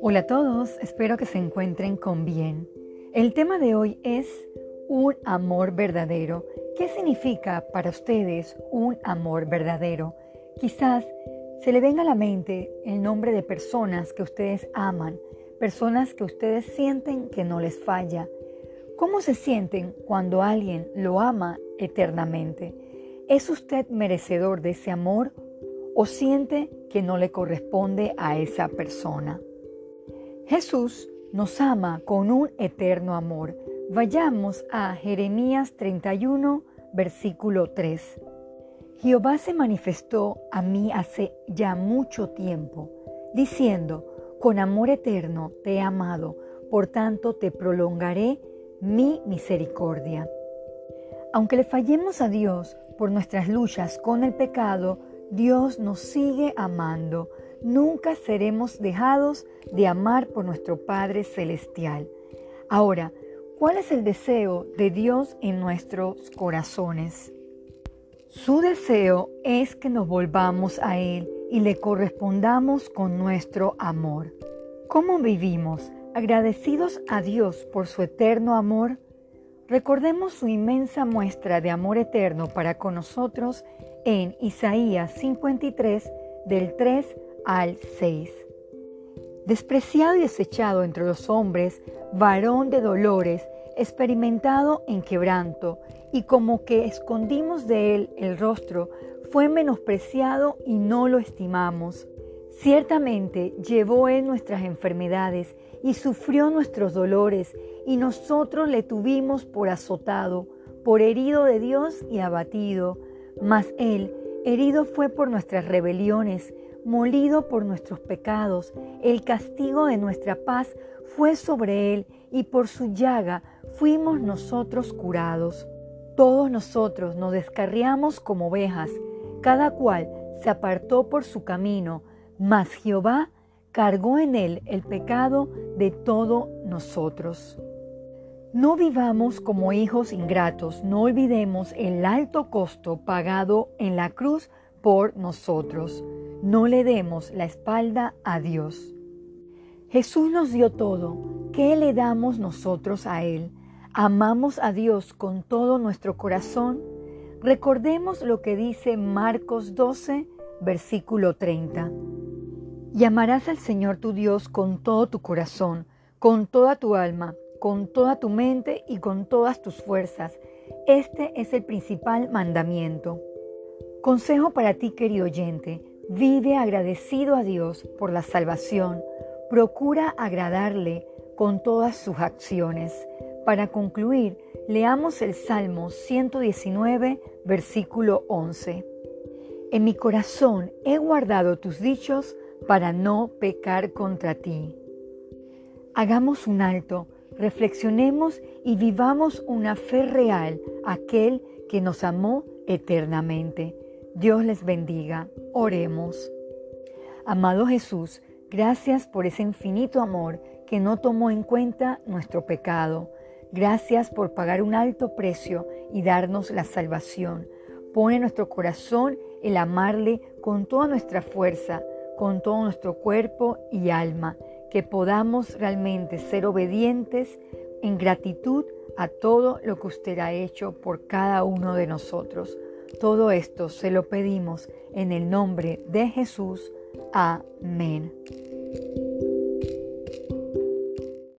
Hola a todos, espero que se encuentren con bien. El tema de hoy es un amor verdadero. ¿Qué significa para ustedes un amor verdadero? Quizás se le venga a la mente el nombre de personas que ustedes aman, personas que ustedes sienten que no les falla. ¿Cómo se sienten cuando alguien lo ama eternamente? ¿Es usted merecedor de ese amor o siente que no le corresponde a esa persona? Jesús nos ama con un eterno amor. Vayamos a Jeremías 31, versículo 3. Jehová se manifestó a mí hace ya mucho tiempo, diciendo, con amor eterno te he amado, por tanto te prolongaré mi misericordia. Aunque le fallemos a Dios por nuestras luchas con el pecado, Dios nos sigue amando. Nunca seremos dejados de amar por nuestro Padre Celestial. Ahora, ¿cuál es el deseo de Dios en nuestros corazones? Su deseo es que nos volvamos a Él y le correspondamos con nuestro amor. ¿Cómo vivimos? Agradecidos a Dios por su eterno amor, recordemos su inmensa muestra de amor eterno para con nosotros en Isaías 53 del 3 al 6. Despreciado y desechado entre los hombres, varón de dolores, experimentado en quebranto, y como que escondimos de él el rostro, fue menospreciado y no lo estimamos. Ciertamente llevó él nuestras enfermedades y sufrió nuestros dolores, y nosotros le tuvimos por azotado, por herido de Dios y abatido. Mas él herido fue por nuestras rebeliones, molido por nuestros pecados. El castigo de nuestra paz fue sobre él, y por su llaga fuimos nosotros curados. Todos nosotros nos descarriamos como ovejas, cada cual se apartó por su camino, mas Jehová cargó en él el pecado de todos nosotros. No vivamos como hijos ingratos, no olvidemos el alto costo pagado en la cruz por nosotros. No le demos la espalda a Dios. Jesús nos dio todo. ¿Qué le damos nosotros a Él? ¿Amamos a Dios con todo nuestro corazón? Recordemos lo que dice Marcos 12, versículo 30. Y amarás al Señor tu Dios con todo tu corazón, con toda tu alma, con toda tu mente y con todas tus fuerzas. Este es el principal mandamiento. Consejo para ti, querido oyente, vive agradecido a Dios por la salvación. Procura agradarle con todas sus acciones. Para concluir, leamos el Salmo 119, versículo 11. En mi corazón he guardado tus dichos para no pecar contra ti. Hagamos un alto, reflexionemos y vivamos una fe real aquel que nos amó eternamente. Dios les bendiga. Oremos. Amado Jesús, gracias por ese infinito amor que no tomó en cuenta nuestro pecado. Gracias por pagar un alto precio y darnos la salvación. Pone nuestro corazón el amarle con toda nuestra fuerza con todo nuestro cuerpo y alma, que podamos realmente ser obedientes en gratitud a todo lo que usted ha hecho por cada uno de nosotros. Todo esto se lo pedimos en el nombre de Jesús. Amén.